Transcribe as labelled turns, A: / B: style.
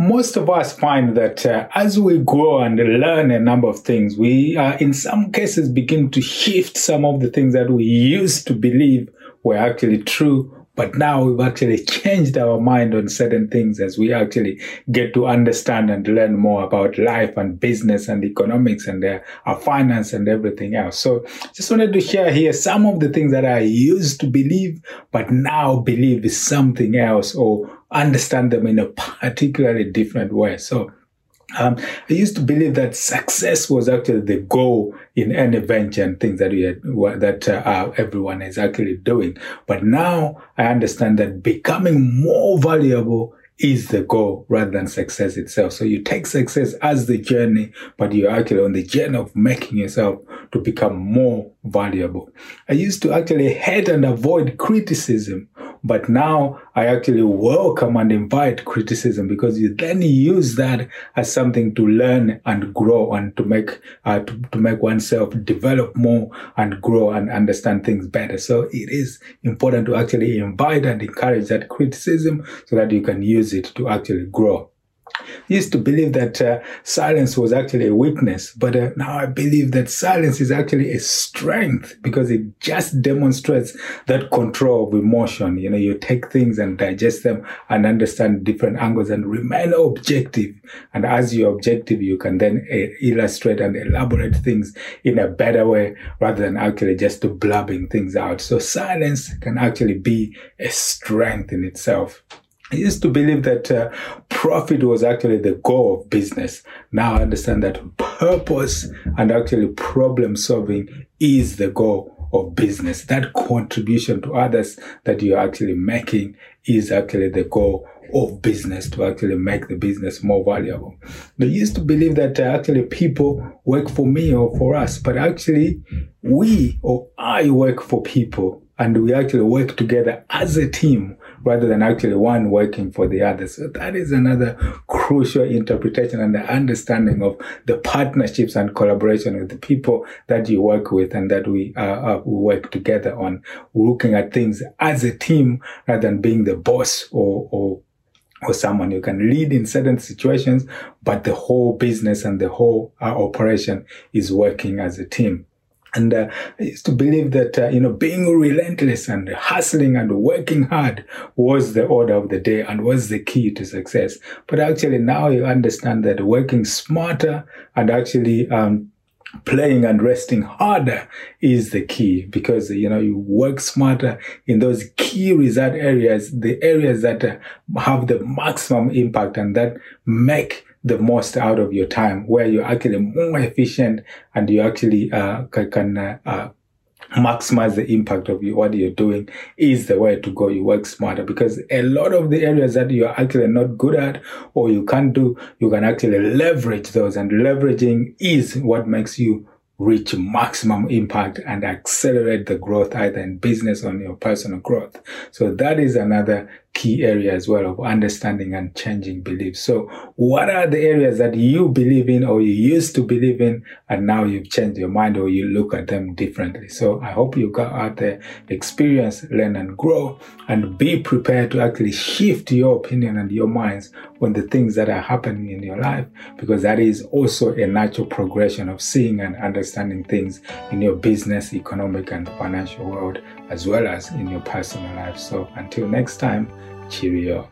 A: Most of us find that uh, as we grow and learn a number of things, we uh, in some cases begin to shift some of the things that we used to believe were actually true. But now we've actually changed our mind on certain things as we actually get to understand and learn more about life and business and economics and uh, our finance and everything else. So just wanted to share here some of the things that I used to believe, but now believe is something else or understand them in a particularly different way. So um, I used to believe that success was actually the goal in any venture and things that we had, that uh, everyone is actually doing. But now I understand that becoming more valuable is the goal rather than success itself. So you take success as the journey, but you're actually on the journey of making yourself to become more valuable. I used to actually hate and avoid criticism but now I actually welcome and invite criticism because you then use that as something to learn and grow and to make, uh, to, to make oneself develop more and grow and understand things better. So it is important to actually invite and encourage that criticism so that you can use it to actually grow used to believe that uh, silence was actually a weakness, but uh, now I believe that silence is actually a strength because it just demonstrates that control of emotion. You know, you take things and digest them and understand different angles and remain objective. And as you're objective, you can then uh, illustrate and elaborate things in a better way rather than actually just blabbing things out. So silence can actually be a strength in itself. I used to believe that uh, profit was actually the goal of business. Now I understand that purpose and actually problem solving is the goal of business. That contribution to others that you're actually making is actually the goal of business to actually make the business more valuable. They used to believe that uh, actually people work for me or for us, but actually we or I work for people and we actually work together as a team rather than actually one working for the other. So that is another crucial interpretation and the understanding of the partnerships and collaboration with the people that you work with and that we, uh, uh, work together on looking at things as a team rather than being the boss or, or or someone you can lead in certain situations, but the whole business and the whole uh, operation is working as a team. And uh, I used to believe that, uh, you know, being relentless and hustling and working hard was the order of the day and was the key to success. But actually now you understand that working smarter and actually, um, playing and resting harder is the key because you know you work smarter in those key result areas the areas that uh, have the maximum impact and that make the most out of your time, where you're actually more efficient and you actually uh, can uh, uh, maximize the impact of you, what you're doing is the way to go. You work smarter because a lot of the areas that you're actually not good at or you can't do, you can actually leverage those and leveraging is what makes you reach maximum impact and accelerate the growth either in business or in your personal growth. So that is another key area as well of understanding and changing beliefs. So what are the areas that you believe in or you used to believe in and now you've changed your mind or you look at them differently? So I hope you got out there, experience, learn and grow and be prepared to actually shift your opinion and your minds on the things that are happening in your life because that is also a natural progression of seeing and understanding things in your business, economic and financial world as well as in your personal life. So until next time, 七比二